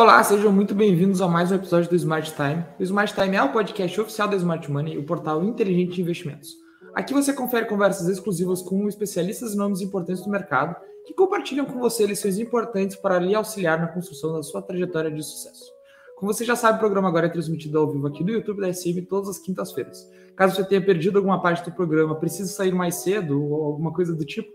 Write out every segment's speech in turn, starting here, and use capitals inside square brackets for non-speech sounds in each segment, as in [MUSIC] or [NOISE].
Olá, sejam muito bem-vindos a mais um episódio do Smart Time. O Smart Time é o podcast oficial da Smart Money, o portal inteligente de investimentos. Aqui você confere conversas exclusivas com especialistas e nomes importantes do mercado que compartilham com você lições importantes para lhe auxiliar na construção da sua trajetória de sucesso. Como você já sabe, o programa agora é transmitido ao vivo aqui no YouTube da SM todas as quintas-feiras. Caso você tenha perdido alguma parte do programa, precise sair mais cedo ou alguma coisa do tipo,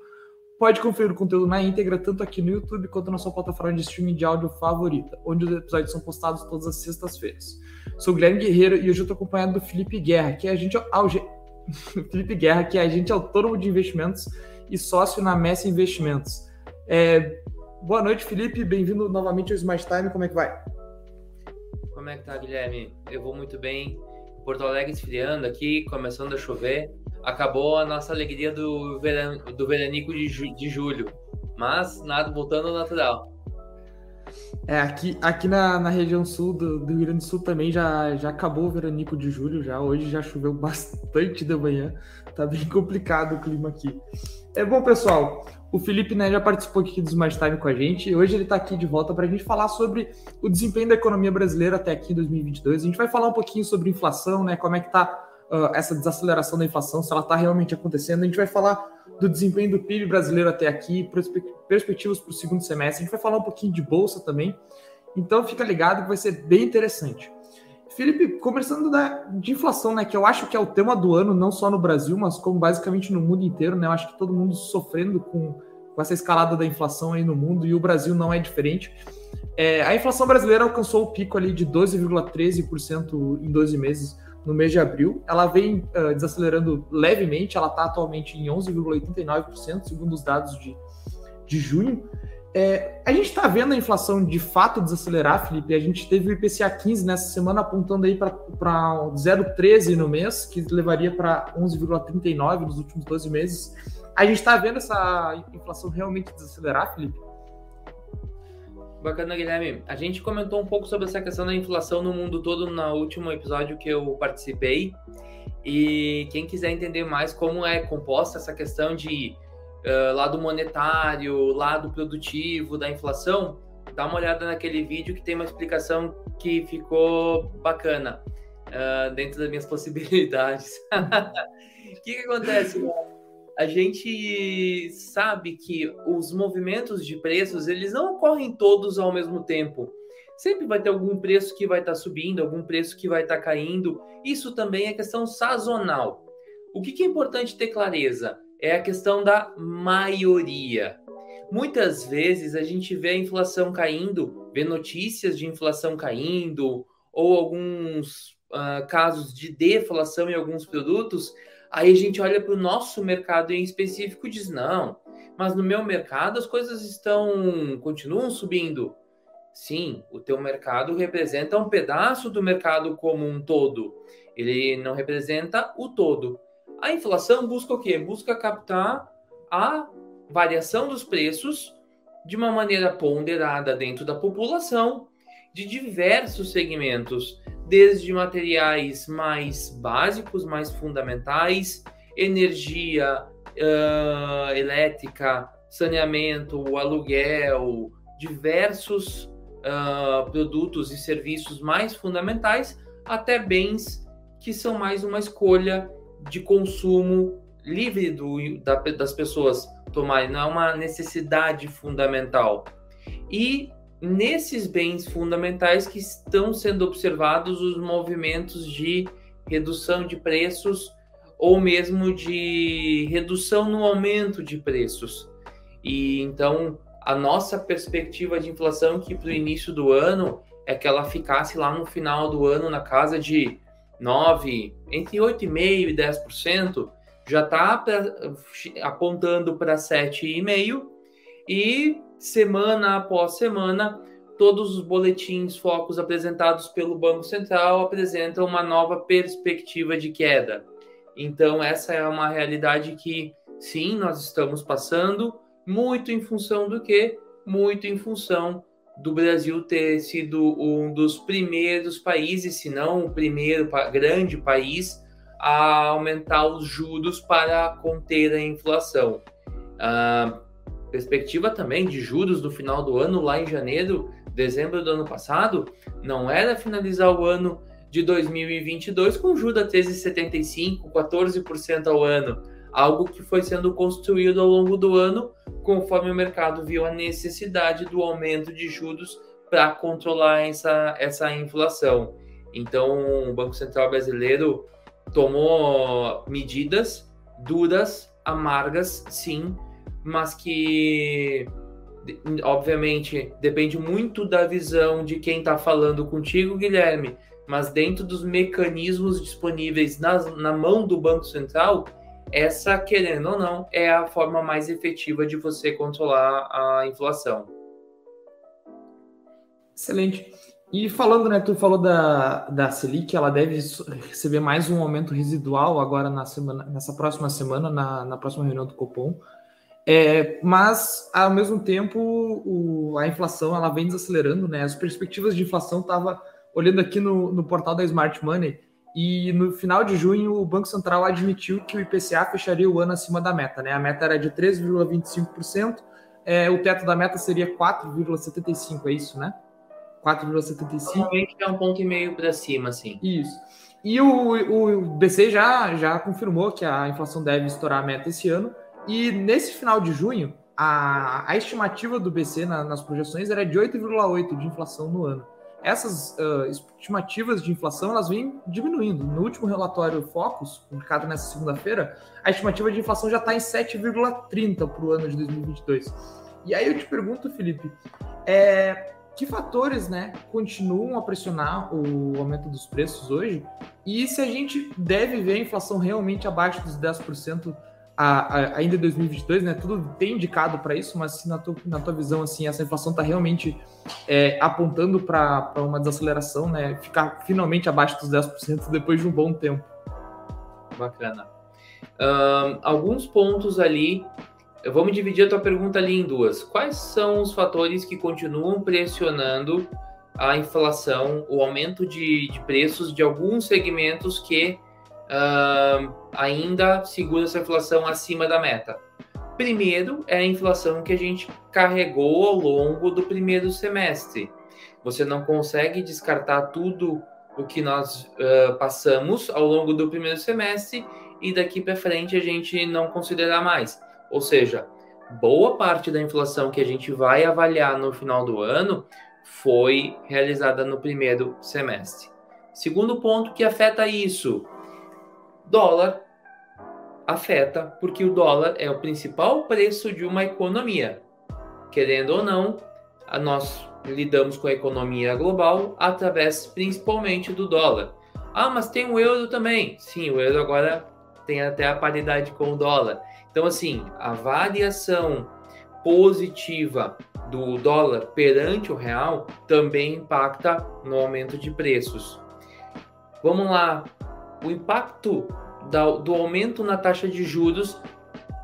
pode conferir o conteúdo na íntegra, tanto aqui no YouTube quanto na sua plataforma de streaming de áudio favorita, onde os episódios são postados todas as sextas-feiras. Sou o Guilherme Guerreiro e hoje eu estou acompanhado do Felipe Guerra, que é agente auge... [LAUGHS] Felipe Guerra, que é agente autônomo de investimentos e sócio na Messi Investimentos. É... Boa noite, Felipe. Bem-vindo novamente ao Smart Time. Como é que vai? Como é que tá, Guilherme? Eu vou muito bem. Porto Alegre esfriando aqui, começando a chover acabou a nossa alegria do, veran, do veranico de, ju, de julho. Mas nada, voltando ao natural. É, aqui, aqui na, na região sul do, do, Rio Grande do Sul também já, já acabou o veranico de julho, já hoje já choveu [LAUGHS] bastante de manhã, tá bem complicado o clima aqui. É bom, pessoal, o Felipe né, já participou aqui do Smart Time com a gente, e hoje ele está aqui de volta para a gente falar sobre o desempenho da economia brasileira até aqui em 2022. A gente vai falar um pouquinho sobre inflação, né, como é que está uh, essa desaceleração da inflação, se ela está realmente acontecendo. A gente vai falar do desempenho do PIB brasileiro até aqui, perspectivas para o segundo semestre. A gente vai falar um pouquinho de bolsa também. Então fica ligado que vai ser bem interessante. Felipe, conversando da, de inflação, né, que eu acho que é o tema do ano, não só no Brasil, mas como basicamente no mundo inteiro, né? Eu acho que todo mundo sofrendo com, com essa escalada da inflação aí no mundo e o Brasil não é diferente. É, a inflação brasileira alcançou o pico ali de 12,13% em 12 meses no mês de abril. Ela vem uh, desacelerando levemente, ela está atualmente em 11,89%, segundo os dados de, de junho. É, a gente está vendo a inflação de fato desacelerar, Felipe. A gente teve o IPCA 15 nessa semana apontando aí para 0,13 no mês, que levaria para 11,39 nos últimos 12 meses. A gente está vendo essa inflação realmente desacelerar, Felipe? Bacana, Guilherme. A gente comentou um pouco sobre essa questão da inflação no mundo todo no último episódio que eu participei. E quem quiser entender mais como é composta essa questão de lado monetário, lado produtivo da inflação, dá uma olhada naquele vídeo que tem uma explicação que ficou bacana uh, dentro das minhas [LAUGHS] possibilidades. O que, que acontece? a gente sabe que os movimentos de preços eles não ocorrem todos ao mesmo tempo. Sempre vai ter algum preço que vai estar tá subindo, algum preço que vai estar tá caindo. Isso também é questão sazonal. O que, que é importante ter clareza? É a questão da maioria. Muitas vezes a gente vê a inflação caindo, vê notícias de inflação caindo, ou alguns uh, casos de deflação em alguns produtos, Aí a gente olha para o nosso mercado em específico e diz: não, mas no meu mercado as coisas estão continuam subindo. Sim, o teu mercado representa um pedaço do mercado como um todo. Ele não representa o todo. A inflação busca o quê? Busca captar a variação dos preços de uma maneira ponderada dentro da população de diversos segmentos desde materiais mais básicos, mais fundamentais, energia uh, elétrica, saneamento, aluguel, diversos uh, produtos e serviços mais fundamentais, até bens que são mais uma escolha de consumo livre do, da, das pessoas tomarem, não é uma necessidade fundamental. E nesses bens fundamentais que estão sendo observados os movimentos de redução de preços ou mesmo de redução no aumento de preços. E então a nossa perspectiva de inflação que para o início do ano é que ela ficasse lá no final do ano na casa de 9, entre 8,5% e 10%, já está apontando para 7,5% e semana após semana, todos os boletins focos apresentados pelo Banco Central apresentam uma nova perspectiva de queda. Então, essa é uma realidade que, sim, nós estamos passando, muito em função do que? Muito em função do Brasil ter sido um dos primeiros países, se não o primeiro grande país, a aumentar os juros para conter a inflação. Uh, perspectiva também de juros no final do ano, lá em janeiro, dezembro do ano passado, não era finalizar o ano de 2022 com juros a 13,75, 14% ao ano, algo que foi sendo construído ao longo do ano, conforme o mercado viu a necessidade do aumento de juros para controlar essa, essa inflação. Então, o Banco Central brasileiro tomou medidas duras, amargas, sim, mas que obviamente depende muito da visão de quem está falando contigo, Guilherme, mas dentro dos mecanismos disponíveis na, na mão do Banco Central, essa, querendo ou não, é a forma mais efetiva de você controlar a inflação. Excelente. E falando, né, tu falou da, da Selic, ela deve receber mais um aumento residual agora na semana, nessa próxima semana, na, na próxima reunião do Copom. É, mas, ao mesmo tempo, o, a inflação ela vem desacelerando, né? As perspectivas de inflação estavam olhando aqui no, no portal da Smart Money, e no final de junho o Banco Central admitiu que o IPCA fecharia o ano acima da meta, né? A meta era de 3,25%, é, o teto da meta seria 4,75%, é isso, né? 4,75%. Normalmente é um ponto e meio para cima, sim. Isso. E o, o BC já, já confirmou que a inflação deve estourar a meta esse ano. E nesse final de junho, a, a estimativa do BC na, nas projeções era de 8,8% de inflação no ano essas uh, estimativas de inflação elas vêm diminuindo. No último relatório Focus, publicado nessa segunda-feira, a estimativa de inflação já está em 7,30 para o ano de 2022. E aí eu te pergunto, Felipe, é, que fatores né, continuam a pressionar o aumento dos preços hoje? E se a gente deve ver a inflação realmente abaixo dos 10% a, a, ainda em 2022, né? Tudo tem indicado para isso, mas se na tua, na tua visão, assim, essa inflação está realmente é, apontando para uma desaceleração, né? Ficar finalmente abaixo dos 10% depois de um bom tempo. Bacana. Um, alguns pontos ali. Vamos dividir a tua pergunta ali em duas. Quais são os fatores que continuam pressionando a inflação, o aumento de, de preços de alguns segmentos que uh, ainda segura essa inflação acima da meta. Primeiro é a inflação que a gente carregou ao longo do primeiro semestre. Você não consegue descartar tudo o que nós uh, passamos ao longo do primeiro semestre e daqui para frente a gente não considerar mais. Ou seja, boa parte da inflação que a gente vai avaliar no final do ano foi realizada no primeiro semestre. Segundo ponto que afeta isso, Dólar afeta porque o dólar é o principal preço de uma economia. Querendo ou não, nós lidamos com a economia global através principalmente do dólar. Ah, mas tem o euro também. Sim, o euro agora tem até a paridade com o dólar. Então, assim, a variação positiva do dólar perante o real também impacta no aumento de preços. Vamos lá, o impacto do aumento na taxa de juros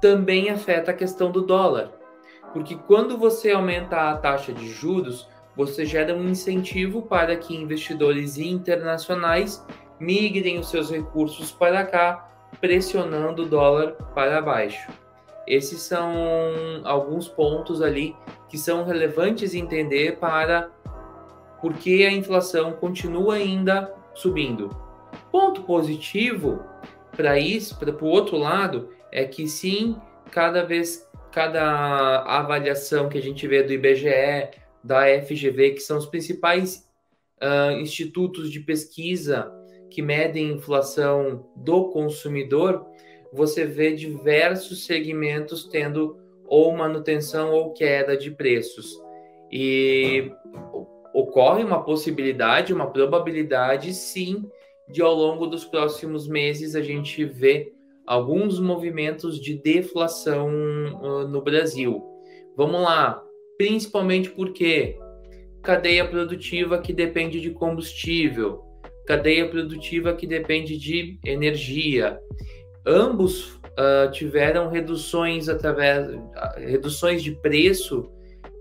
também afeta a questão do dólar. Porque quando você aumenta a taxa de juros, você gera um incentivo para que investidores internacionais migrem os seus recursos para cá, pressionando o dólar para baixo. Esses são alguns pontos ali que são relevantes entender para por que a inflação continua ainda subindo. Ponto positivo para isso, para o outro lado, é que sim, cada vez, cada avaliação que a gente vê do IBGE, da FGV, que são os principais uh, institutos de pesquisa que medem inflação do consumidor, você vê diversos segmentos tendo ou manutenção ou queda de preços. E ocorre uma possibilidade, uma probabilidade, sim, de ao longo dos próximos meses a gente vê alguns movimentos de deflação uh, no Brasil. Vamos lá, principalmente porque cadeia produtiva que depende de combustível, cadeia produtiva que depende de energia. Ambos uh, tiveram reduções através reduções de preço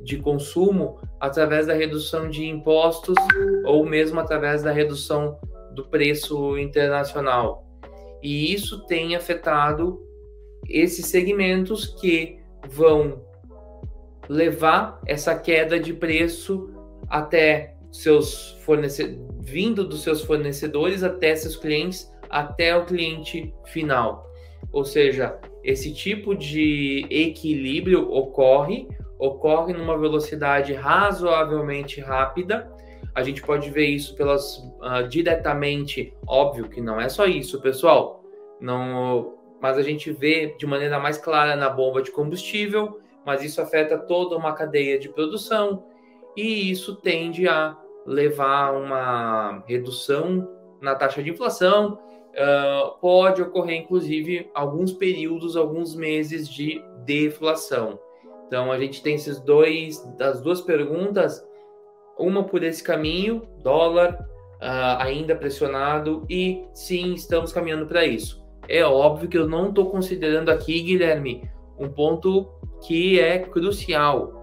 de consumo através da redução de impostos ou mesmo através da redução do preço internacional. E isso tem afetado esses segmentos que vão levar essa queda de preço até seus fornecedores, vindo dos seus fornecedores até seus clientes, até o cliente final. Ou seja, esse tipo de equilíbrio ocorre, ocorre numa velocidade razoavelmente rápida. A gente pode ver isso pelas uh, diretamente, óbvio que não é só isso, pessoal. Não, mas a gente vê de maneira mais clara na bomba de combustível, mas isso afeta toda uma cadeia de produção e isso tende a levar uma redução na taxa de inflação. Uh, pode ocorrer, inclusive, alguns períodos, alguns meses de deflação. Então, a gente tem esses dois, das duas perguntas, uma por esse caminho, dólar uh, ainda pressionado, e sim, estamos caminhando para isso. É óbvio que eu não estou considerando aqui, Guilherme, um ponto que é crucial,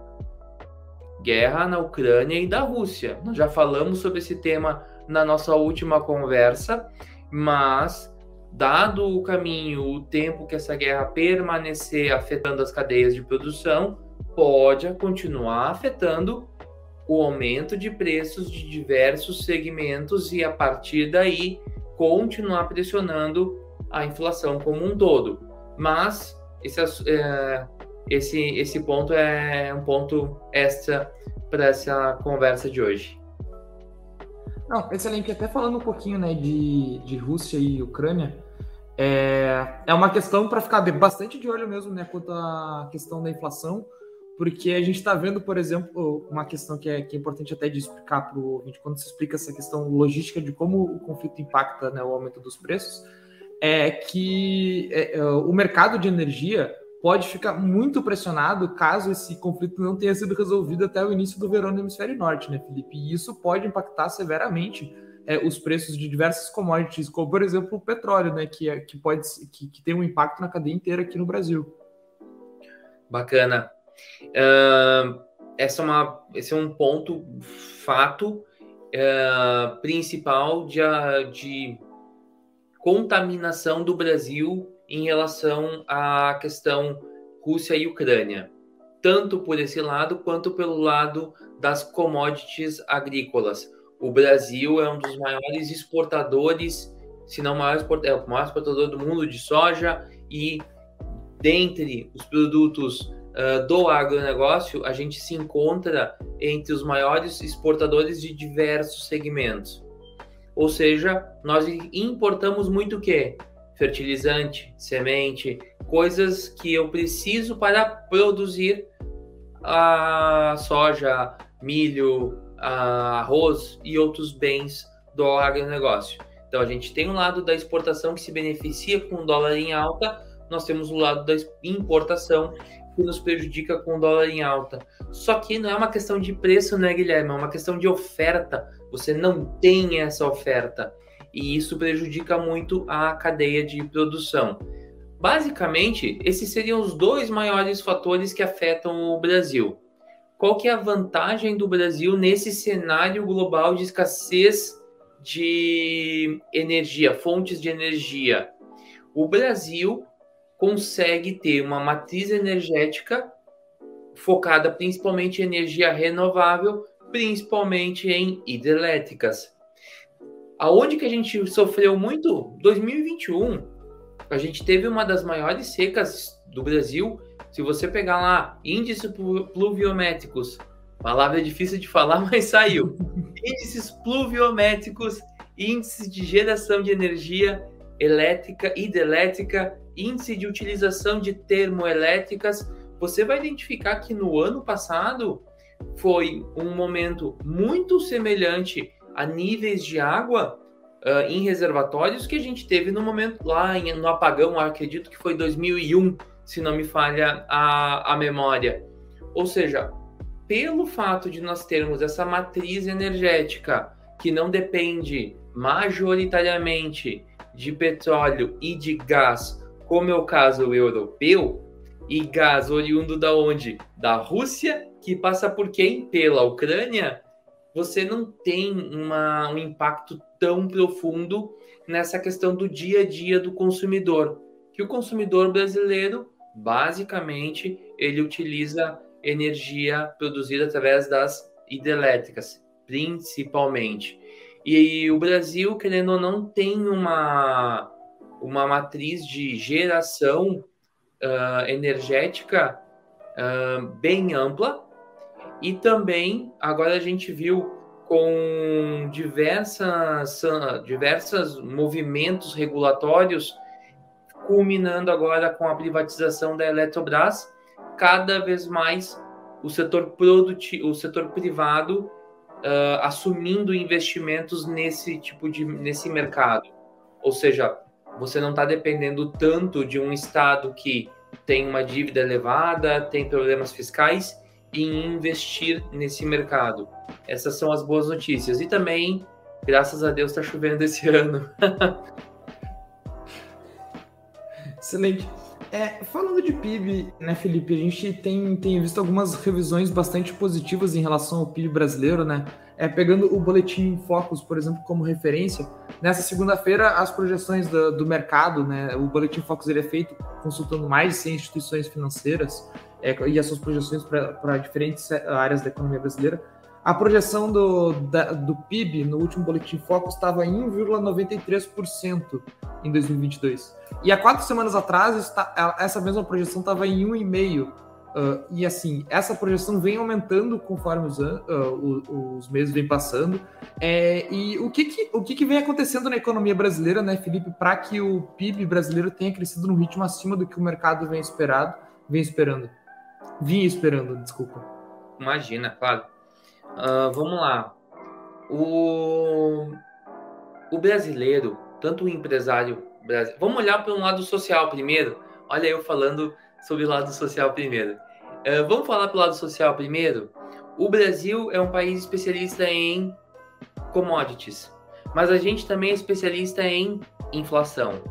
guerra na Ucrânia e da Rússia. Nós já falamos sobre esse tema na nossa última conversa, mas dado o caminho, o tempo que essa guerra permanecer afetando as cadeias de produção, pode continuar afetando o aumento de preços de diversos segmentos e a partir daí continuar pressionando a inflação como um todo. Mas esse, é, esse, esse ponto é um ponto extra para essa conversa de hoje. Não, excelente. Até falando um pouquinho né, de, de Rússia e Ucrânia, é, é uma questão para ficar bastante de olho mesmo né, quanto à questão da inflação, porque a gente está vendo, por exemplo, uma questão que é, que é importante até de explicar para o ouvinte, quando se explica essa questão logística de como o conflito impacta né, o aumento dos preços, é que é, é o mercado de energia pode ficar muito pressionado caso esse conflito não tenha sido resolvido até o início do verão no hemisfério norte, né, Felipe? E isso pode impactar severamente é, os preços de diversas commodities, como por exemplo o petróleo, né, que, é, que pode que, que tem um impacto na cadeia inteira aqui no Brasil. Bacana. Uh, essa é uma, esse é um ponto fato uh, principal de, de contaminação do Brasil em relação à questão Rússia e Ucrânia, tanto por esse lado quanto pelo lado das commodities agrícolas. O Brasil é um dos maiores exportadores, se não maior, é o maior exportador do mundo de soja e dentre os produtos uh, do agronegócio, a gente se encontra entre os maiores exportadores de diversos segmentos. Ou seja, nós importamos muito o quê? fertilizante, semente, coisas que eu preciso para produzir a soja, milho, a arroz e outros bens do agronegócio. Então a gente tem um lado da exportação que se beneficia com o dólar em alta, nós temos o lado da importação que nos prejudica com o dólar em alta. Só que não é uma questão de preço, né, Guilherme? É uma questão de oferta. Você não tem essa oferta e isso prejudica muito a cadeia de produção. Basicamente, esses seriam os dois maiores fatores que afetam o Brasil. Qual que é a vantagem do Brasil nesse cenário global de escassez de energia, fontes de energia? O Brasil consegue ter uma matriz energética focada principalmente em energia renovável, principalmente em hidrelétricas. Aonde que a gente sofreu muito? 2021, a gente teve uma das maiores secas do Brasil. Se você pegar lá índices pluviométricos, palavra difícil de falar, [LAUGHS] mas saiu. índices pluviométricos, índices de geração de energia elétrica, hidrelétrica, índice de utilização de termoelétricas, você vai identificar que no ano passado foi um momento muito semelhante a níveis de água uh, em reservatórios que a gente teve no momento lá em, no apagão, acredito que foi 2001, se não me falha a, a memória. Ou seja, pelo fato de nós termos essa matriz energética que não depende majoritariamente de petróleo e de gás, como é o caso europeu, e gás oriundo da onde? Da Rússia, que passa por quem? Pela Ucrânia, você não tem uma, um impacto tão profundo nessa questão do dia a dia do consumidor. Que o consumidor brasileiro, basicamente, ele utiliza energia produzida através das hidrelétricas, principalmente. E o Brasil, querendo ou não, tem uma, uma matriz de geração uh, energética uh, bem ampla. E também, agora a gente viu com diversas, diversos movimentos regulatórios, culminando agora com a privatização da Eletrobras, cada vez mais o setor produtivo, o setor privado uh, assumindo investimentos nesse tipo de nesse mercado. Ou seja, você não está dependendo tanto de um estado que tem uma dívida elevada, tem problemas fiscais em investir nesse mercado. Essas são as boas notícias. E também, graças a Deus, está chovendo esse [LAUGHS] ano. Excelente. É, falando de PIB, né, Felipe, a gente tem, tem visto algumas revisões bastante positivas em relação ao PIB brasileiro, né? É, pegando o boletim Focus, por exemplo, como referência, nessa segunda-feira as projeções do, do, mercado, né? O boletim Focus ele é feito consultando mais de 100 instituições financeiras é, e as suas projeções para diferentes áreas da economia brasileira. A projeção do, da, do PIB no último boletim Focus estava em 1,93% em 2022. E há quatro semanas atrás, essa mesma projeção estava em 1,5%. Uh, e assim, essa projeção vem aumentando conforme os, uh, os meses vêm passando. É, e o, que, que, o que, que vem acontecendo na economia brasileira, né, Felipe, para que o PIB brasileiro tenha crescido num ritmo acima do que o mercado vem esperado, vem esperando? Vinha esperando, desculpa. Imagina, claro. Uh, vamos lá. O, o brasileiro, tanto o empresário brasileiro. Vamos olhar para um lado social primeiro. Olha eu falando sobre o lado social primeiro. Uh, vamos falar pelo lado social primeiro. O Brasil é um país especialista em commodities, mas a gente também é especialista em inflação.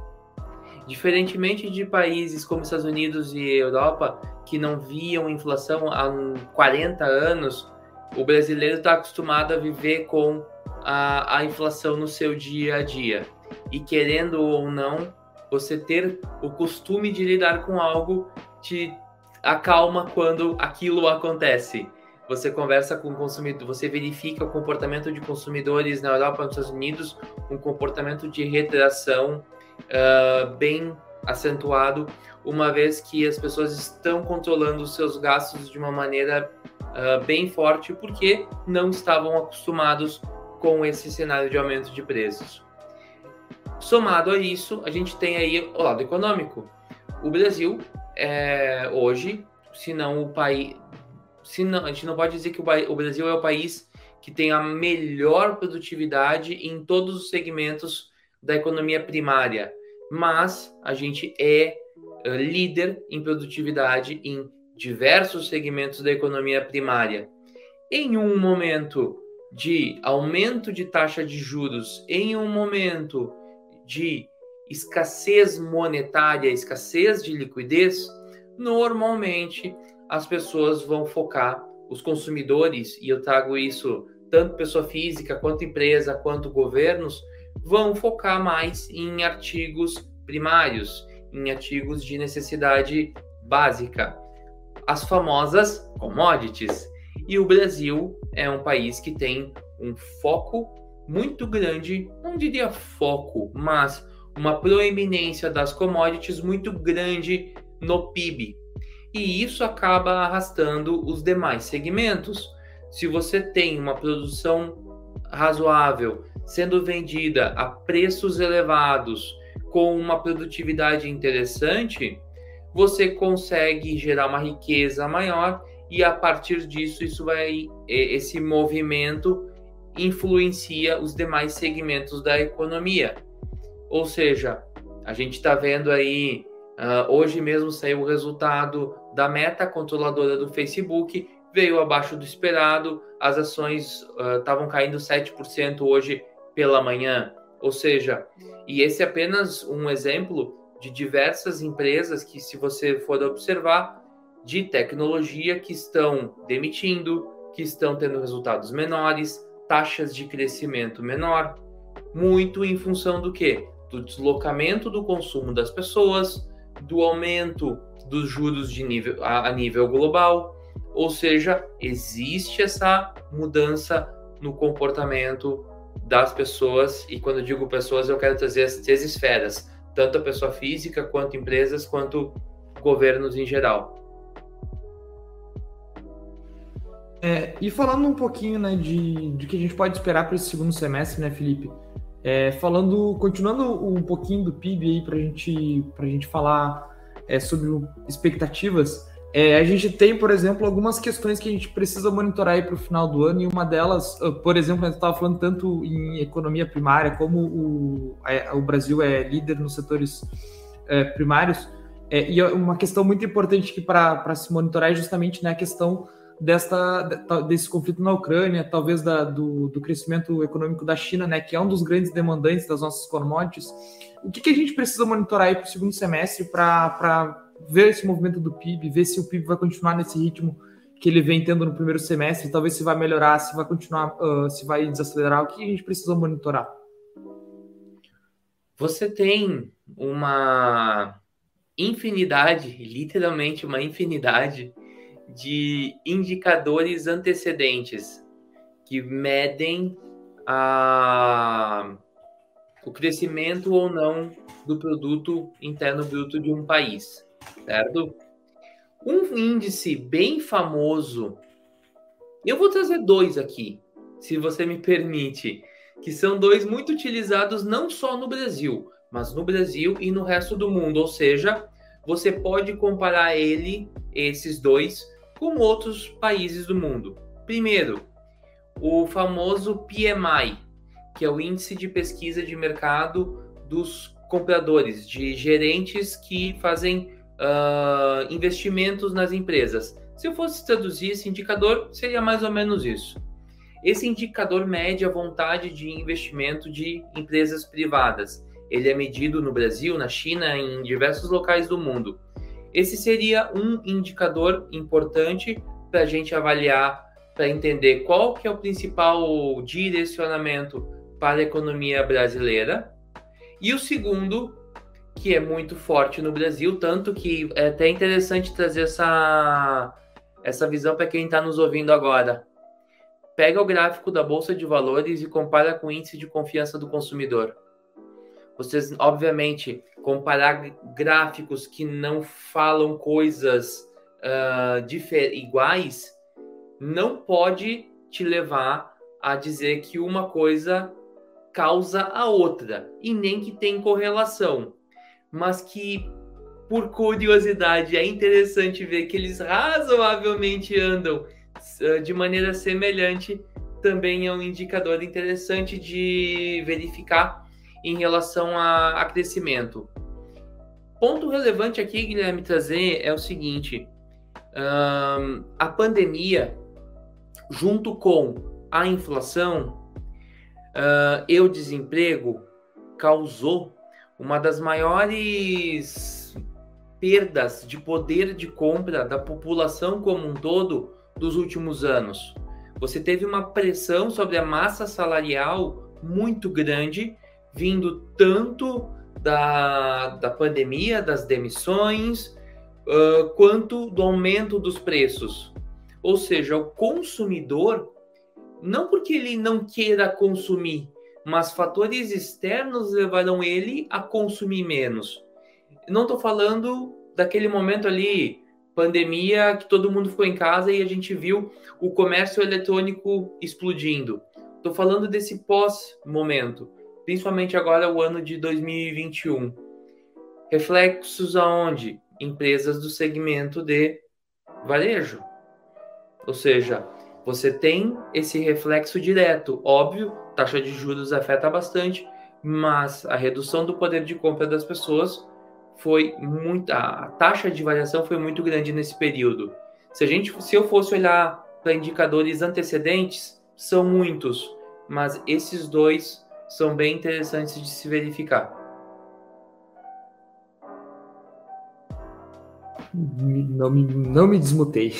Diferentemente de países como Estados Unidos e Europa, que não viam inflação há 40 anos, o brasileiro está acostumado a viver com a, a inflação no seu dia a dia. E querendo ou não, você ter o costume de lidar com algo te acalma quando aquilo acontece. Você conversa com o consumidor, você verifica o comportamento de consumidores na Europa e nos Estados Unidos, um comportamento de retração uh, bem acentuado, uma vez que as pessoas estão controlando os seus gastos de uma maneira uh, bem forte porque não estavam acostumados com esse cenário de aumento de preços. Somado a isso, a gente tem aí o lado econômico. O Brasil é hoje, se não o país, se não, a gente não pode dizer que o Brasil é o país que tem a melhor produtividade em todos os segmentos da economia primária, mas a gente é uh, líder em produtividade em diversos segmentos da economia primária. Em um momento de aumento de taxa de juros, em um momento de escassez monetária, escassez de liquidez, normalmente as pessoas vão focar, os consumidores, e eu trago isso tanto pessoa física, quanto empresa, quanto governos, vão focar mais em artigos primários, em artigos de necessidade básica as famosas commodities. E o Brasil é um país que tem um foco muito grande, não diria foco, mas uma proeminência das commodities muito grande no PIB. E isso acaba arrastando os demais segmentos. Se você tem uma produção razoável sendo vendida a preços elevados, com uma produtividade interessante, você consegue gerar uma riqueza maior e a partir disso isso vai esse movimento influencia os demais segmentos da economia. Ou seja, a gente está vendo aí uh, hoje mesmo saiu o resultado da meta controladora do Facebook, veio abaixo do esperado, as ações estavam uh, caindo 7% hoje pela manhã. Ou seja, e esse é apenas um exemplo de diversas empresas que, se você for observar, de tecnologia que estão demitindo, que estão tendo resultados menores, taxas de crescimento menor, muito em função do que? Do deslocamento do consumo das pessoas, do aumento dos juros de nível, a, a nível global, Ou seja, existe essa mudança no comportamento das pessoas, e quando digo pessoas, eu quero trazer as três esferas, tanto a pessoa física, quanto empresas, quanto governos em geral. É, e falando um pouquinho né, de, de que a gente pode esperar para esse segundo semestre, né, Felipe? É, falando, continuando um pouquinho do PIB aí para gente, a gente falar é, sobre expectativas, é, a gente tem, por exemplo, algumas questões que a gente precisa monitorar aí para o final do ano, e uma delas, ah, por exemplo, a gente estava falando tanto em economia primária, como o, o Brasil é líder nos setores é, primários, é, e uma questão muito importante que para se monitorar é justamente né, a questão desta, desse conflito na Ucrânia, talvez da, do, do, crescimento econômico da China, né, que é um dos grandes demandantes das nossas commodities. O que, que a gente precisa monitorar aí para o segundo semestre para ver esse movimento do PIB, ver se o PIB vai continuar nesse ritmo que ele vem tendo no primeiro semestre, talvez se vai melhorar, se vai continuar, uh, se vai desacelerar, o que a gente precisa monitorar? Você tem uma infinidade, literalmente uma infinidade de indicadores antecedentes que medem a, o crescimento ou não do produto interno bruto de um país, certo? Um índice bem famoso, eu vou trazer dois aqui, se você me permite, que são dois muito utilizados não só no Brasil, mas no Brasil e no resto do mundo, ou seja, você pode comparar ele, esses dois, com outros países do mundo. Primeiro, o famoso PMI, que é o índice de pesquisa de mercado dos compradores, de gerentes que fazem uh, investimentos nas empresas. Se eu fosse traduzir esse indicador, seria mais ou menos isso. Esse indicador mede a vontade de investimento de empresas privadas. Ele é medido no Brasil, na China, em diversos locais do mundo. Esse seria um indicador importante para a gente avaliar, para entender qual que é o principal direcionamento para a economia brasileira. E o segundo, que é muito forte no Brasil, tanto que é até interessante trazer essa, essa visão para quem está nos ouvindo agora. Pega o gráfico da Bolsa de Valores e compara com o índice de confiança do consumidor. Vocês, obviamente, comparar gráficos que não falam coisas uh, iguais não pode te levar a dizer que uma coisa causa a outra e nem que tem correlação, mas que por curiosidade é interessante ver que eles razoavelmente andam uh, de maneira semelhante também é um indicador interessante de verificar em relação a, a crescimento. Ponto relevante aqui, Guilherme, trazer é o seguinte: um, a pandemia, junto com a inflação uh, e o desemprego, causou uma das maiores perdas de poder de compra da população como um todo dos últimos anos. Você teve uma pressão sobre a massa salarial muito grande vindo tanto da, da pandemia, das demissões, uh, quanto do aumento dos preços. Ou seja, o consumidor, não porque ele não queira consumir, mas fatores externos levaram ele a consumir menos. Não estou falando daquele momento ali, pandemia, que todo mundo ficou em casa e a gente viu o comércio eletrônico explodindo. Estou falando desse pós-momento principalmente agora o ano de 2021. Reflexos aonde? Empresas do segmento de varejo. Ou seja, você tem esse reflexo direto. Óbvio, taxa de juros afeta bastante, mas a redução do poder de compra das pessoas foi muito. A taxa de variação foi muito grande nesse período. Se a gente, se eu fosse olhar para indicadores antecedentes, são muitos, mas esses dois são bem interessantes de se verificar. Não me, não me desmutei.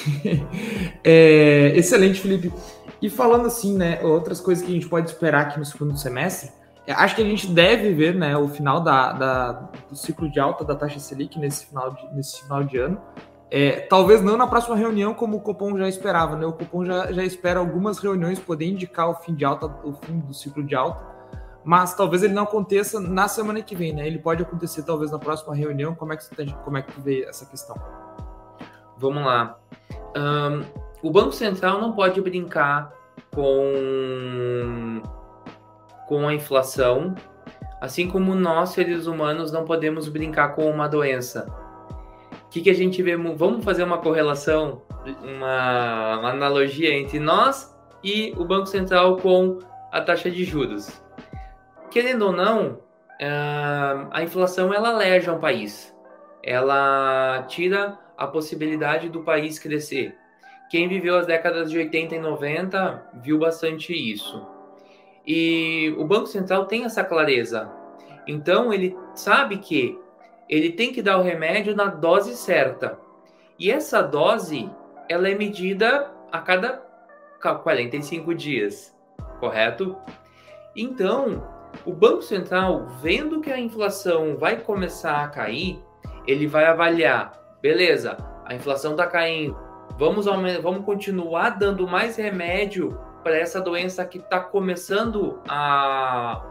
[LAUGHS] é, excelente, Felipe. E falando assim, né, outras coisas que a gente pode esperar aqui no segundo semestre, é, acho que a gente deve ver, né, o final da, da, do ciclo de alta da taxa Selic nesse final de, nesse final de ano. É, talvez não na próxima reunião, como o Copom já esperava, né? O Copom já, já espera algumas reuniões poder indicar o fim de alta, o fim do ciclo de alta, mas talvez ele não aconteça na semana que vem, né? Ele pode acontecer talvez na próxima reunião. Como é que você como é que vê essa questão? Vamos lá. Um, o Banco Central não pode brincar com com a inflação, assim como nós seres humanos não podemos brincar com uma doença que, que a gente vê? Vamos fazer uma correlação, uma, uma analogia entre nós e o Banco Central com a taxa de juros. Querendo ou não, a inflação ela aleja um país, ela tira a possibilidade do país crescer. Quem viveu as décadas de 80 e 90 viu bastante isso. E o Banco Central tem essa clareza. Então ele sabe que ele tem que dar o remédio na dose certa. E essa dose, ela é medida a cada 45 dias, correto? Então, o Banco Central, vendo que a inflação vai começar a cair, ele vai avaliar, beleza, a inflação está caindo, vamos, vamos continuar dando mais remédio para essa doença que está começando a,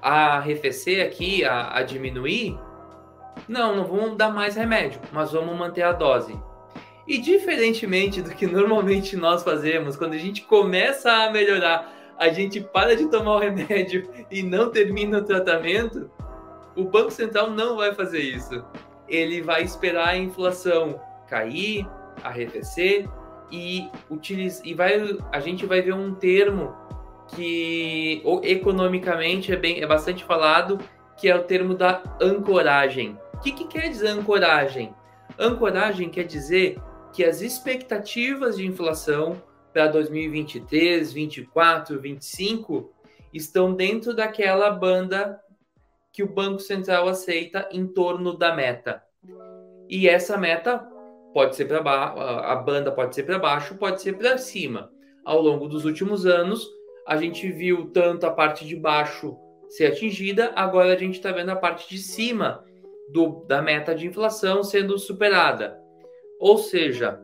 a arrefecer aqui, a, a diminuir? Não, não vamos dar mais remédio, mas vamos manter a dose. E diferentemente do que normalmente nós fazemos, quando a gente começa a melhorar, a gente para de tomar o remédio [LAUGHS] e não termina o tratamento, o Banco Central não vai fazer isso. Ele vai esperar a inflação cair, arrefecer e utiliza, e vai, a gente vai ver um termo que ou, economicamente é bem é bastante falado, que é o termo da ancoragem. O que, que quer dizer ancoragem? Ancoragem quer dizer que as expectativas de inflação para 2023, 2024, 2025 estão dentro daquela banda que o Banco Central aceita em torno da meta. E essa meta pode ser para baixo, a banda pode ser para baixo, pode ser para cima. Ao longo dos últimos anos, a gente viu tanto a parte de baixo ser atingida, agora a gente está vendo a parte de cima do, da meta de inflação sendo superada. Ou seja,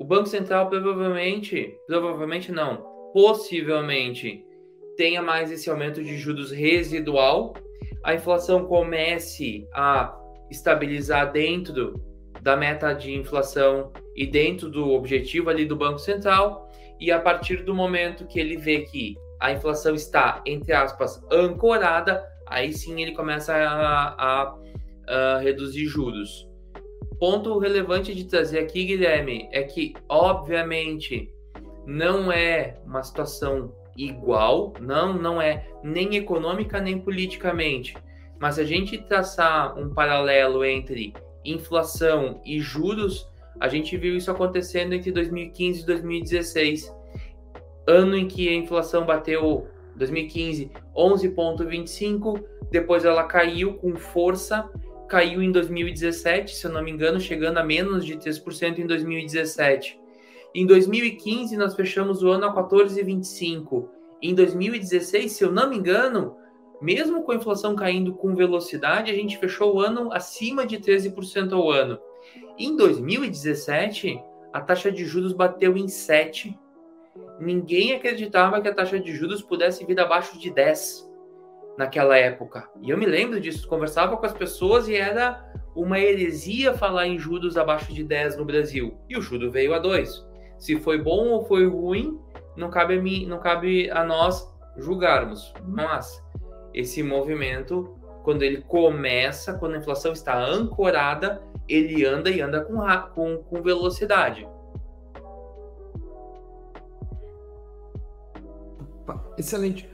o Banco Central provavelmente, provavelmente não, possivelmente tenha mais esse aumento de juros residual, a inflação comece a estabilizar dentro da meta de inflação e dentro do objetivo ali do Banco Central, e a partir do momento que ele vê que a inflação está, entre aspas, ancorada, aí sim ele começa a, a uh, reduzir juros. Ponto relevante de trazer aqui, Guilherme, é que, obviamente, não é uma situação igual, não, não é nem econômica nem politicamente. Mas a gente traçar um paralelo entre inflação e juros, a gente viu isso acontecendo entre 2015 e 2016, ano em que a inflação bateu 2015 11.25, depois ela caiu com força caiu em 2017, se eu não me engano, chegando a menos de 3% em 2017. Em 2015, nós fechamos o ano a 14,25. Em 2016, se eu não me engano, mesmo com a inflação caindo com velocidade, a gente fechou o ano acima de 13% ao ano. Em 2017, a taxa de juros bateu em 7. Ninguém acreditava que a taxa de juros pudesse vir abaixo de 10 naquela época. E eu me lembro disso, conversava com as pessoas e era uma heresia falar em juros abaixo de 10 no Brasil. E o juro veio a 2. Se foi bom ou foi ruim, não cabe a, mim, não cabe a nós julgarmos. Mas esse movimento, quando ele começa, quando a inflação está ancorada, ele anda e anda com, com, com velocidade. Excelente.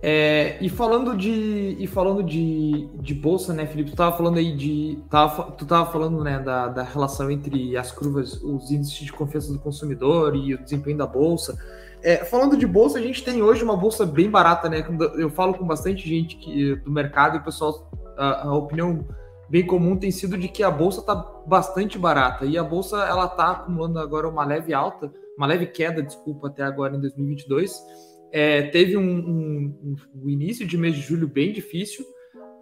É, e falando de e falando de, de bolsa, né, Felipe? Tu tava falando aí de tava, tu tava falando né da, da relação entre as curvas, os índices de confiança do consumidor e o desempenho da bolsa. É, falando de bolsa, a gente tem hoje uma bolsa bem barata, né? Eu falo com bastante gente que, do mercado e o pessoal a, a opinião bem comum tem sido de que a bolsa está bastante barata e a bolsa ela está acumulando agora uma leve alta, uma leve queda, desculpa, até agora em 2022 é, teve um, um, um, início de mês de julho bem difícil.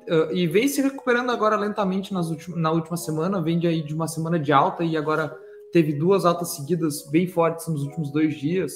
Uh, e vem se recuperando agora lentamente nas últimas, na última semana, vem de aí de uma semana de alta e agora teve duas altas seguidas bem fortes nos últimos dois dias.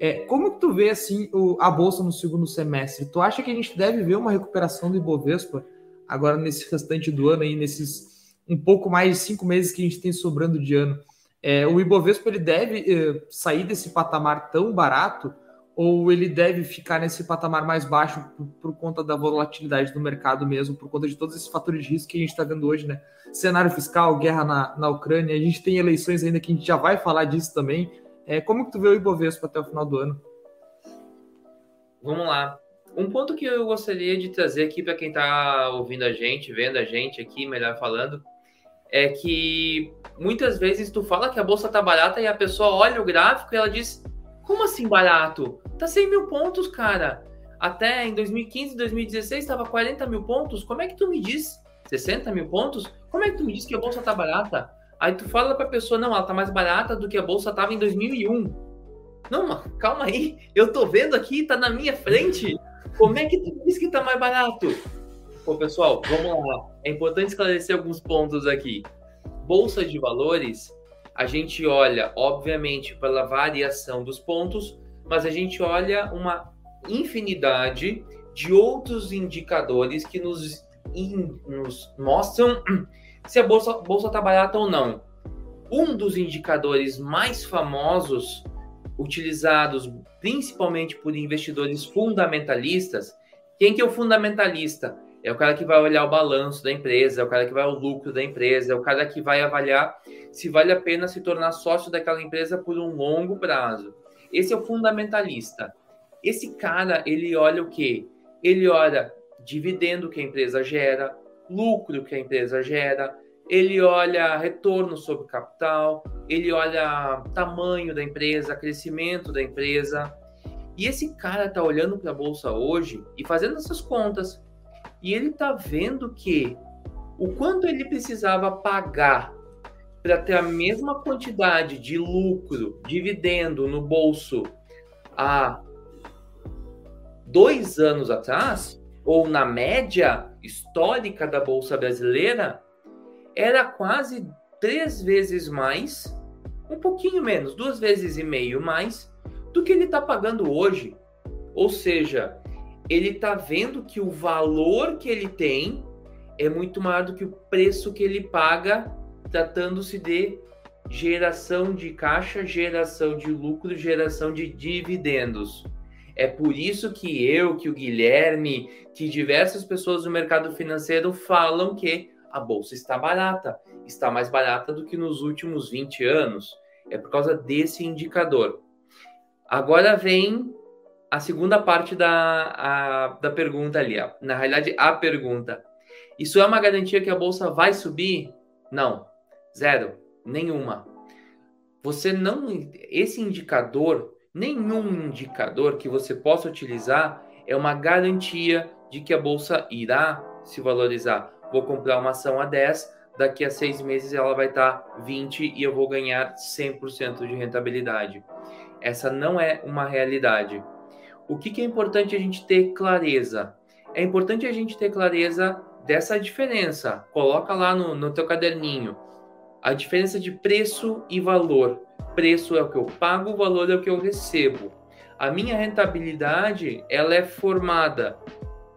É, como que tu vê assim o, a bolsa no segundo semestre? Tu acha que a gente deve ver uma recuperação do Ibovespa agora nesse restante do ano aí, nesses um pouco mais de cinco meses que a gente tem sobrando de ano? É, o Ibovespa ele deve eh, sair desse patamar tão barato ou ele deve ficar nesse patamar mais baixo por, por, conta da volatilidade do mercado mesmo, por conta de todos esses fatores de risco que a gente está vendo hoje, né? Cenário fiscal, guerra na, na Ucrânia, a gente tem eleições ainda que a gente já vai falar disso também. É, como que tu vê o Ibovespa até o final do ano? Vamos lá. Um ponto que eu gostaria de trazer aqui para quem está ouvindo a gente, vendo a gente aqui, melhor falando, é que muitas vezes tu fala que a bolsa tá barata e a pessoa olha o gráfico e ela diz: Como assim barato? Tá 100 mil pontos, cara. Até em 2015, 2016 estava 40 mil pontos. Como é que tu me diz 60 mil pontos? Como é que tu me diz que a bolsa tá barata? Aí tu fala pra pessoa, não, ela tá mais barata do que a bolsa tava em 2001. Não, calma aí. Eu tô vendo aqui, tá na minha frente. Como é que tu diz que tá mais barato? Pô, pessoal, vamos lá. É importante esclarecer alguns pontos aqui. Bolsa de valores, a gente olha, obviamente, pela variação dos pontos, mas a gente olha uma infinidade de outros indicadores que nos, in, nos mostram se a bolsa está barata ou não. Um dos indicadores mais famosos, utilizados principalmente por investidores fundamentalistas, quem que é o fundamentalista? É o cara que vai olhar o balanço da empresa, é o cara que vai o lucro da empresa, é o cara que vai avaliar se vale a pena se tornar sócio daquela empresa por um longo prazo. Esse é o fundamentalista. Esse cara, ele olha o quê? Ele olha dividendo que a empresa gera, lucro que a empresa gera, ele olha retorno sobre capital, ele olha tamanho da empresa, crescimento da empresa. E esse cara está olhando para a bolsa hoje e fazendo essas contas. E ele está vendo que o quanto ele precisava pagar para ter a mesma quantidade de lucro, dividendo no bolso há dois anos atrás, ou na média histórica da Bolsa Brasileira, era quase três vezes mais, um pouquinho menos, duas vezes e meio mais do que ele está pagando hoje. Ou seja, ele está vendo que o valor que ele tem é muito maior do que o preço que ele paga, tratando-se de geração de caixa, geração de lucro, geração de dividendos. É por isso que eu, que o Guilherme, que diversas pessoas do mercado financeiro falam que a bolsa está barata, está mais barata do que nos últimos 20 anos. É por causa desse indicador. Agora vem a segunda parte da, a, da pergunta ali. Na realidade, a pergunta. Isso é uma garantia que a bolsa vai subir? Não. Zero. Nenhuma. Você não. Esse indicador nenhum indicador que você possa utilizar é uma garantia de que a bolsa irá se valorizar. Vou comprar uma ação a 10, daqui a seis meses ela vai estar 20 e eu vou ganhar 100% de rentabilidade. Essa não é uma realidade. O que, que é importante a gente ter clareza? É importante a gente ter clareza dessa diferença. Coloca lá no, no teu caderninho a diferença de preço e valor. Preço é o que eu pago, valor é o que eu recebo. A minha rentabilidade ela é formada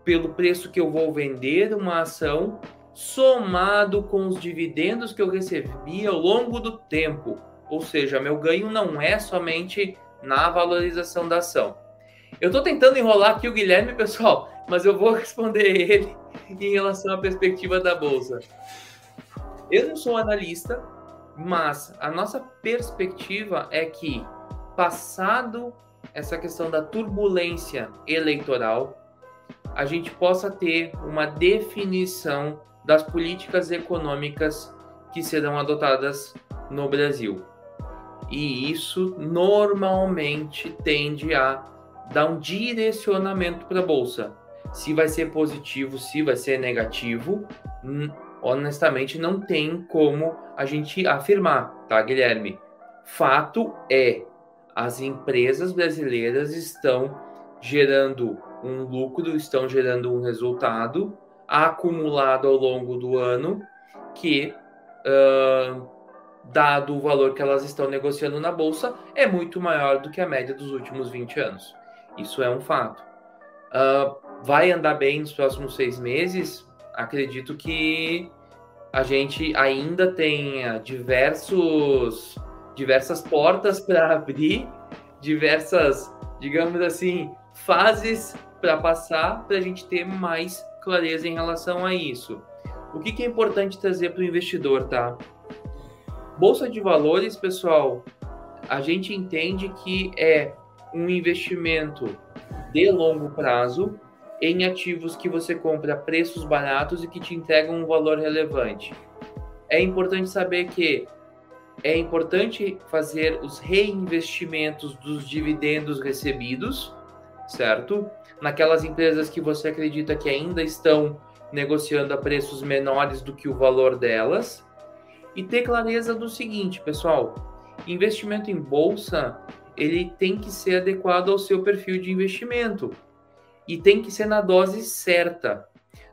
pelo preço que eu vou vender uma ação somado com os dividendos que eu recebi ao longo do tempo. Ou seja, meu ganho não é somente na valorização da ação. Eu estou tentando enrolar aqui o Guilherme, pessoal, mas eu vou [LAUGHS] responder ele em relação à perspectiva da bolsa. Eu não sou analista, mas a nossa perspectiva é que, passado essa questão da turbulência eleitoral, a gente possa ter uma definição das políticas econômicas que serão adotadas no Brasil. E isso normalmente tende a dar um direcionamento para a bolsa. Se vai ser positivo, se vai ser negativo, honestamente não tem como a gente afirmar, tá, Guilherme? Fato é, as empresas brasileiras estão gerando um lucro, estão gerando um resultado acumulado ao longo do ano que, uh, dado o valor que elas estão negociando na bolsa, é muito maior do que a média dos últimos 20 anos. Isso é um fato. Uh, vai andar bem nos próximos seis meses? Acredito que a gente ainda tenha diversos, diversas portas para abrir, diversas, digamos assim, fases para passar para a gente ter mais clareza em relação a isso. O que, que é importante trazer para o investidor, tá? Bolsa de valores, pessoal, a gente entende que é um investimento de longo prazo em ativos que você compra a preços baratos e que te entregam um valor relevante. É importante saber que é importante fazer os reinvestimentos dos dividendos recebidos, certo? Naquelas empresas que você acredita que ainda estão negociando a preços menores do que o valor delas. E ter clareza do seguinte, pessoal: investimento em bolsa ele tem que ser adequado ao seu perfil de investimento e tem que ser na dose certa.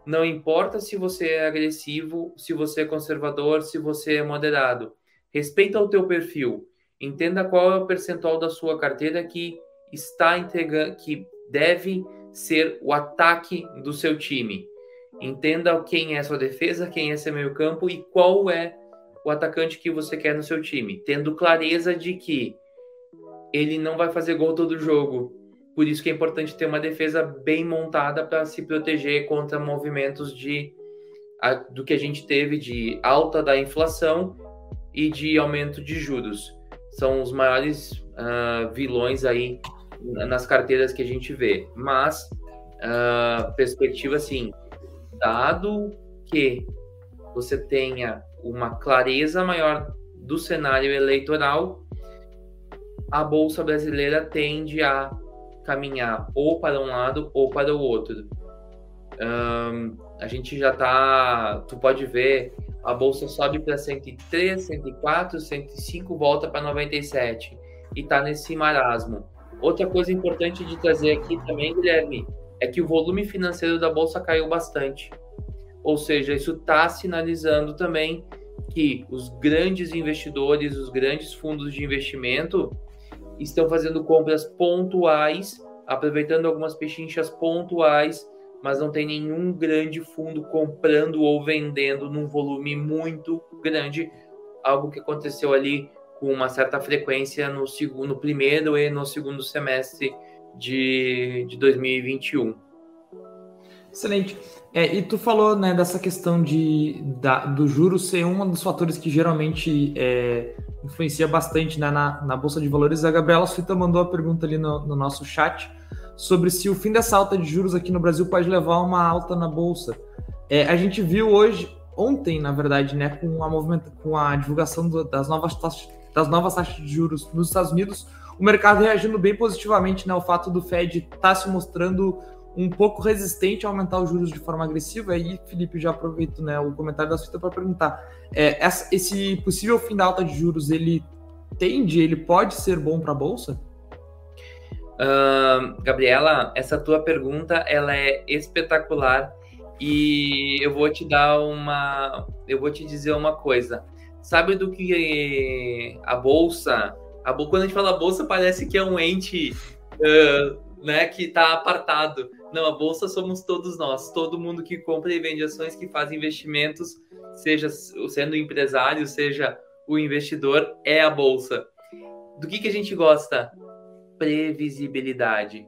Não importa se você é agressivo, se você é conservador, se você é moderado. Respeita o teu perfil. Entenda qual é o percentual da sua carteira que está entregando, que deve ser o ataque do seu time. Entenda quem é sua defesa, quem é seu meio campo e qual é o atacante que você quer no seu time, tendo clareza de que ele não vai fazer gol todo jogo. Por isso que é importante ter uma defesa bem montada para se proteger contra movimentos de a, do que a gente teve de alta da inflação e de aumento de juros. São os maiores uh, vilões aí nas carteiras que a gente vê. Mas, uh, perspectiva assim, dado que você tenha uma clareza maior do cenário eleitoral, a Bolsa Brasileira tende a caminhar ou para um lado ou para o outro. Um, a gente já tá. Tu pode ver, a bolsa sobe para 103, 104, 105, volta para 97 e tá nesse marasmo. Outra coisa importante de trazer aqui também, Guilherme, é que o volume financeiro da bolsa caiu bastante. Ou seja, isso está sinalizando também que os grandes investidores, os grandes fundos de investimento, estão fazendo compras pontuais, aproveitando algumas pechinchas pontuais, mas não tem nenhum grande fundo comprando ou vendendo num volume muito grande, algo que aconteceu ali com uma certa frequência no segundo, primeiro e no segundo semestre de, de 2021. Excelente. É, e tu falou né, dessa questão de, da, do juro ser um dos fatores que geralmente é, influencia bastante né, na, na Bolsa de Valores. A Gabriela Suíta mandou a pergunta ali no, no, nosso chat sobre se o fim dessa alta de juros aqui no Brasil pode levar a uma alta na Bolsa. É, a gente viu hoje, ontem, na verdade, né, com a, movimento, com a divulgação do, das, novas taxas, das novas taxas de juros nos Estados Unidos, o mercado reagindo bem positivamente né, ao fato do Fed estar tá se mostrando um pouco resistente a aumentar os juros de forma agressiva. Aí, Felipe, já aproveito né, o comentário da Suíta para perguntar: é, essa, esse possível fim da alta de juros, ele tende, ele pode ser bom para a Bolsa? Uh, Gabriela, essa tua pergunta ela é espetacular e eu vou te dar uma, eu vou te dizer uma coisa. Sabe do que a bolsa, a, quando a gente fala bolsa parece que é um ente uh, né, que está apartado. Não, a bolsa somos todos nós, todo mundo que compra e vende ações, que faz investimentos, seja sendo empresário, seja o investidor, é a bolsa. Do que, que a gente gosta? Previsibilidade.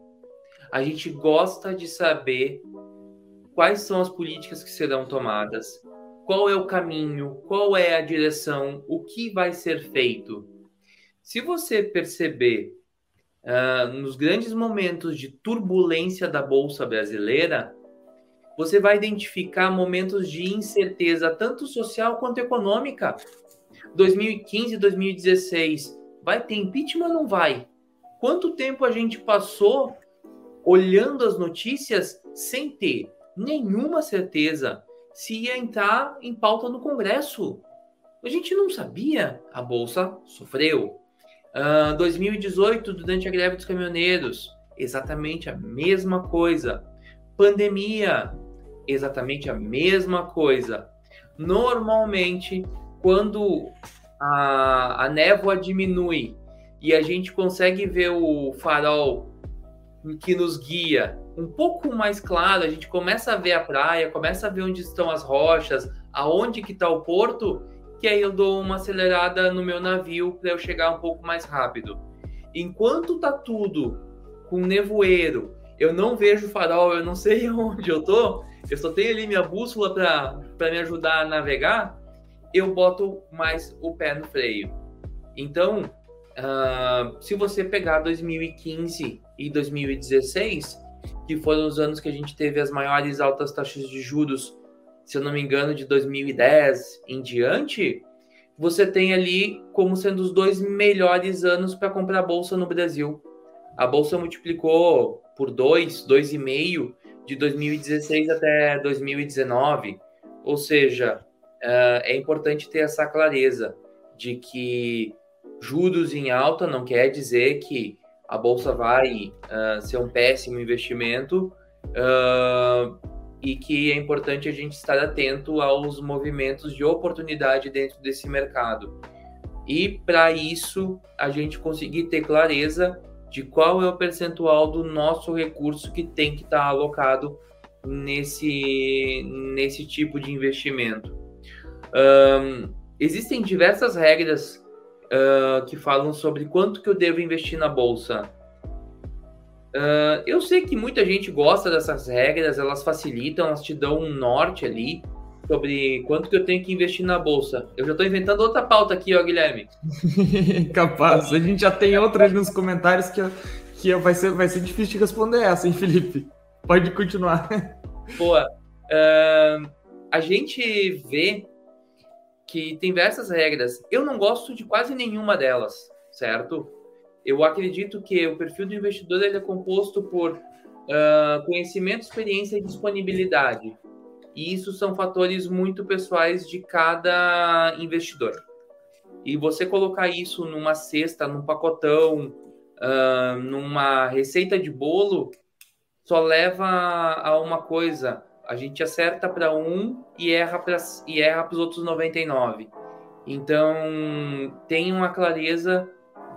A gente gosta de saber quais são as políticas que serão tomadas, qual é o caminho, qual é a direção, o que vai ser feito. Se você perceber uh, nos grandes momentos de turbulência da Bolsa Brasileira, você vai identificar momentos de incerteza, tanto social quanto econômica. 2015, 2016, vai ter impeachment ou não vai? Quanto tempo a gente passou olhando as notícias sem ter nenhuma certeza se ia entrar em pauta no Congresso? A gente não sabia, a Bolsa sofreu. Uh, 2018, durante a greve dos caminhoneiros, exatamente a mesma coisa. Pandemia, exatamente a mesma coisa. Normalmente, quando a, a névoa diminui e a gente consegue ver o farol que nos guia um pouco mais claro, a gente começa a ver a praia, começa a ver onde estão as rochas, aonde que está o porto, que aí eu dou uma acelerada no meu navio para eu chegar um pouco mais rápido. Enquanto tá tudo com nevoeiro, eu não vejo farol, eu não sei [LAUGHS] onde eu tô, eu só tenho ali minha bússola para me ajudar a navegar, eu boto mais o pé no freio. Então, uh, se você pegar 2015 e 2016, que foram os anos que a gente teve as maiores altas taxas de juros, se eu não me engano, de 2010 em diante, você tem ali como sendo os dois melhores anos para comprar bolsa no Brasil. A bolsa multiplicou por dois, dois e meio de 2016 até 2019. Ou seja, é importante ter essa clareza de que juros em alta não quer dizer que a bolsa vai uh, ser um péssimo investimento uh, e que é importante a gente estar atento aos movimentos de oportunidade dentro desse mercado. E para isso, a gente conseguir ter clareza de qual é o percentual do nosso recurso que tem que estar tá alocado nesse, nesse tipo de investimento. Um, existem diversas regras uh, que falam sobre quanto que eu devo investir na bolsa. Uh, eu sei que muita gente gosta dessas regras, elas facilitam, elas te dão um norte ali sobre quanto que eu tenho que investir na bolsa. Eu já estou inventando outra pauta aqui, ó, Guilherme. [LAUGHS] Capaz, a gente já tem outras nos comentários que, que vai, ser, vai ser difícil de responder essa, hein, Felipe? Pode continuar. [LAUGHS] Boa. Uh, a gente vê que tem diversas regras. Eu não gosto de quase nenhuma delas, certo? Eu acredito que o perfil do investidor ele é composto por uh, conhecimento, experiência e disponibilidade. E isso são fatores muito pessoais de cada investidor. E você colocar isso numa cesta, num pacotão, uh, numa receita de bolo, só leva a uma coisa: a gente acerta para um e erra para e erra os outros 99. Então, tenha uma clareza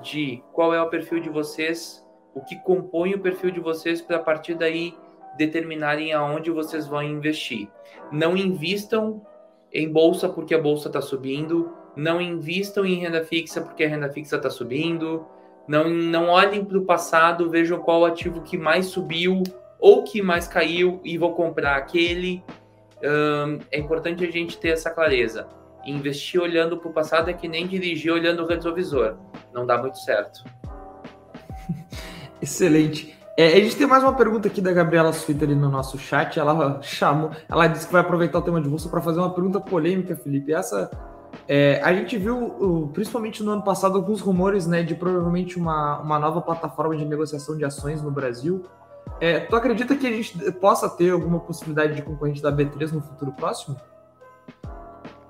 de qual é o perfil de vocês, o que compõe o perfil de vocês para a partir daí determinarem aonde vocês vão investir. Não invistam em bolsa porque a bolsa está subindo, não invistam em renda fixa porque a renda fixa está subindo, não, não olhem para o passado, vejam qual ativo que mais subiu ou que mais caiu e vou comprar aquele. É importante a gente ter essa clareza. Investir olhando para o passado é que nem dirigir olhando o retrovisor. Não dá muito certo. Excelente. É, a gente tem mais uma pergunta aqui da Gabriela Suíta ali no nosso chat. Ela chamou, ela disse que vai aproveitar o tema de bolsa para fazer uma pergunta polêmica, Felipe. Essa é, a gente viu, principalmente no ano passado, alguns rumores né, de provavelmente uma, uma nova plataforma de negociação de ações no Brasil. É, tu acredita que a gente possa ter alguma possibilidade de concorrente da B3 no futuro próximo?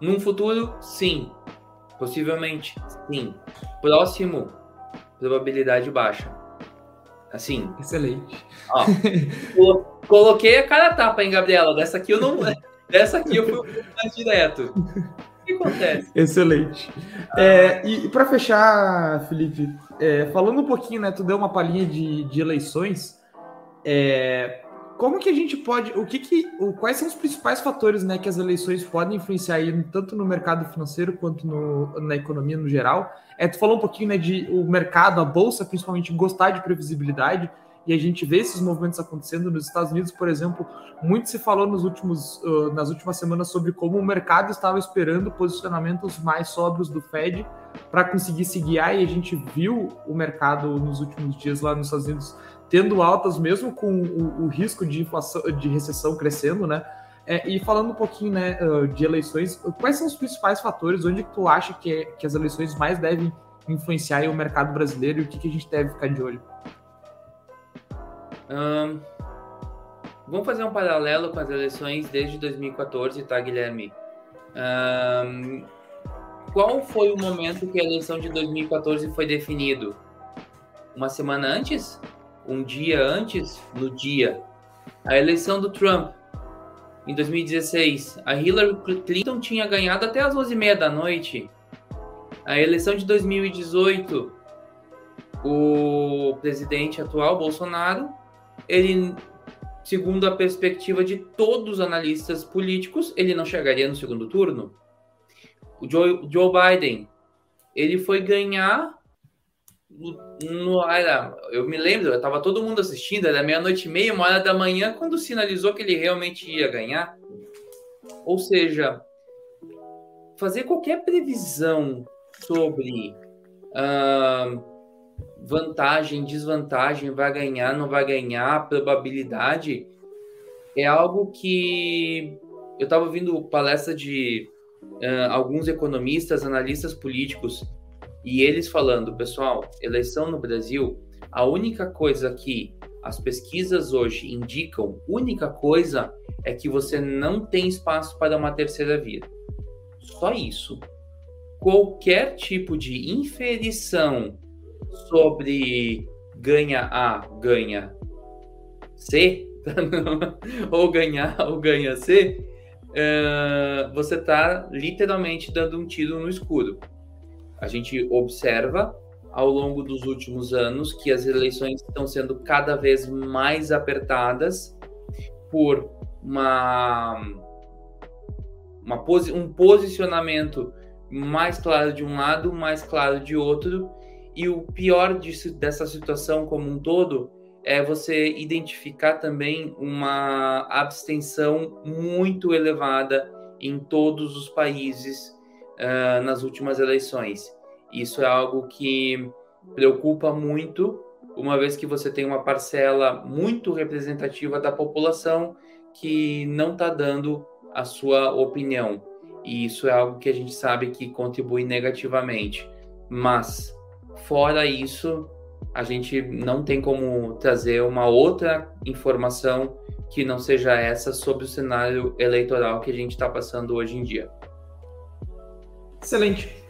Num futuro, sim. Possivelmente, sim. Próximo, probabilidade baixa. Assim. Excelente. Ó, [LAUGHS] coloquei a cara tapa, hein, Gabriela? Dessa aqui eu não. [LAUGHS] Dessa aqui eu fui um pouco mais direto. O que acontece? Excelente. Ah. É, e, e para fechar, Felipe, é, falando um pouquinho, né? Tu deu uma palhinha de, de eleições. É, como que a gente pode, o que que, o, quais são os principais fatores, né, que as eleições podem influenciar aí, tanto no mercado financeiro quanto no, na economia no geral? É, tu falou um pouquinho, né, de o mercado, a bolsa, principalmente gostar de previsibilidade, e a gente vê esses movimentos acontecendo nos Estados Unidos, por exemplo, muito se falou nos últimos, uh, nas últimas semanas sobre como o mercado estava esperando posicionamentos mais sóbrios do Fed para conseguir se guiar, e a gente viu o mercado nos últimos dias lá nos Estados Unidos tendo altas, mesmo com o, o risco de inflação, de recessão crescendo, né? É, e falando um pouquinho né, de eleições, quais são os principais fatores, onde tu acha que, é, que as eleições mais devem influenciar o mercado brasileiro e o que, que a gente deve ficar de olho? Um, vamos fazer um paralelo com as eleições desde 2014, tá, Guilherme? Um, qual foi o momento que a eleição de 2014 foi definido? Uma semana antes? Um dia antes, no dia, a eleição do Trump. em 2016, a Hillary Clinton tinha ganhado até as 11h30 da noite. A eleição de 2018, o presidente atual, Bolsonaro, ele, segundo a perspectiva de todos os analistas políticos, ele não chegaria no segundo turno. O Joe, Joe Biden, ele foi ganhar no, era, eu me lembro, estava todo mundo assistindo, era meia-noite e meia, uma hora da manhã, quando sinalizou que ele realmente ia ganhar. Ou seja, fazer qualquer previsão sobre uh, vantagem, desvantagem, vai ganhar, não vai ganhar, probabilidade, é algo que eu estava ouvindo palestra de uh, alguns economistas, analistas políticos e eles falando, pessoal, eleição no Brasil, a única coisa que as pesquisas hoje indicam, única coisa é que você não tem espaço para uma terceira via. Só isso. Qualquer tipo de inferição sobre ganha A, ganha C, [LAUGHS] ou ganhar ou ganha C, uh, você está literalmente dando um tiro no escuro. A gente observa ao longo dos últimos anos que as eleições estão sendo cada vez mais apertadas por uma, uma um posicionamento mais claro de um lado, mais claro de outro. E o pior disso, dessa situação como um todo é você identificar também uma abstenção muito elevada em todos os países uh, nas últimas eleições. Isso é algo que preocupa muito, uma vez que você tem uma parcela muito representativa da população que não está dando a sua opinião. E isso é algo que a gente sabe que contribui negativamente. Mas, fora isso, a gente não tem como trazer uma outra informação que não seja essa sobre o cenário eleitoral que a gente está passando hoje em dia. Excelente.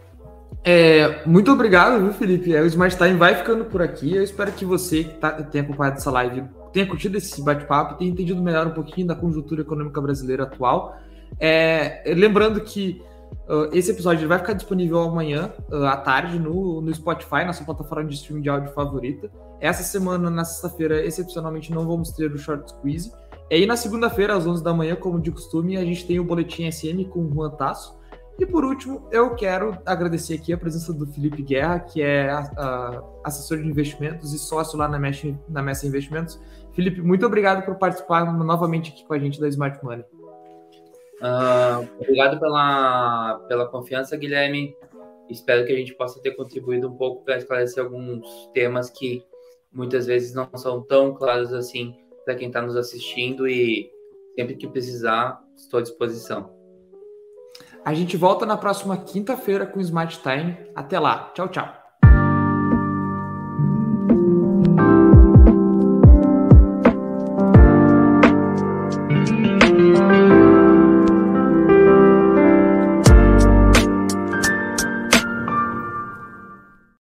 É, muito obrigado, viu, Felipe? É, o Smart Time vai ficando por aqui. Eu espero que você que tá, tenha acompanhado essa live tenha curtido esse bate-papo, tenha entendido melhor um pouquinho da conjuntura econômica brasileira atual. É, lembrando que uh, esse episódio vai ficar disponível amanhã uh, à tarde no, no Spotify, nossa plataforma de streaming de áudio favorita. Essa semana, na sexta-feira, excepcionalmente não vamos ter o Short Squeeze. E aí, na segunda-feira, às 11 da manhã, como de costume, a gente tem o Boletim SM com o Juan Tasso. E por último, eu quero agradecer aqui a presença do Felipe Guerra, que é a, a, assessor de investimentos e sócio lá na Mesh, na Investimentos. Felipe, muito obrigado por participar novamente aqui com a gente da Smart Money. Uh, obrigado pela, pela confiança, Guilherme. Espero que a gente possa ter contribuído um pouco para esclarecer alguns temas que muitas vezes não são tão claros assim para quem está nos assistindo e sempre que precisar, estou à disposição. A gente volta na próxima quinta-feira com o Smart Time. Até lá. Tchau, tchau.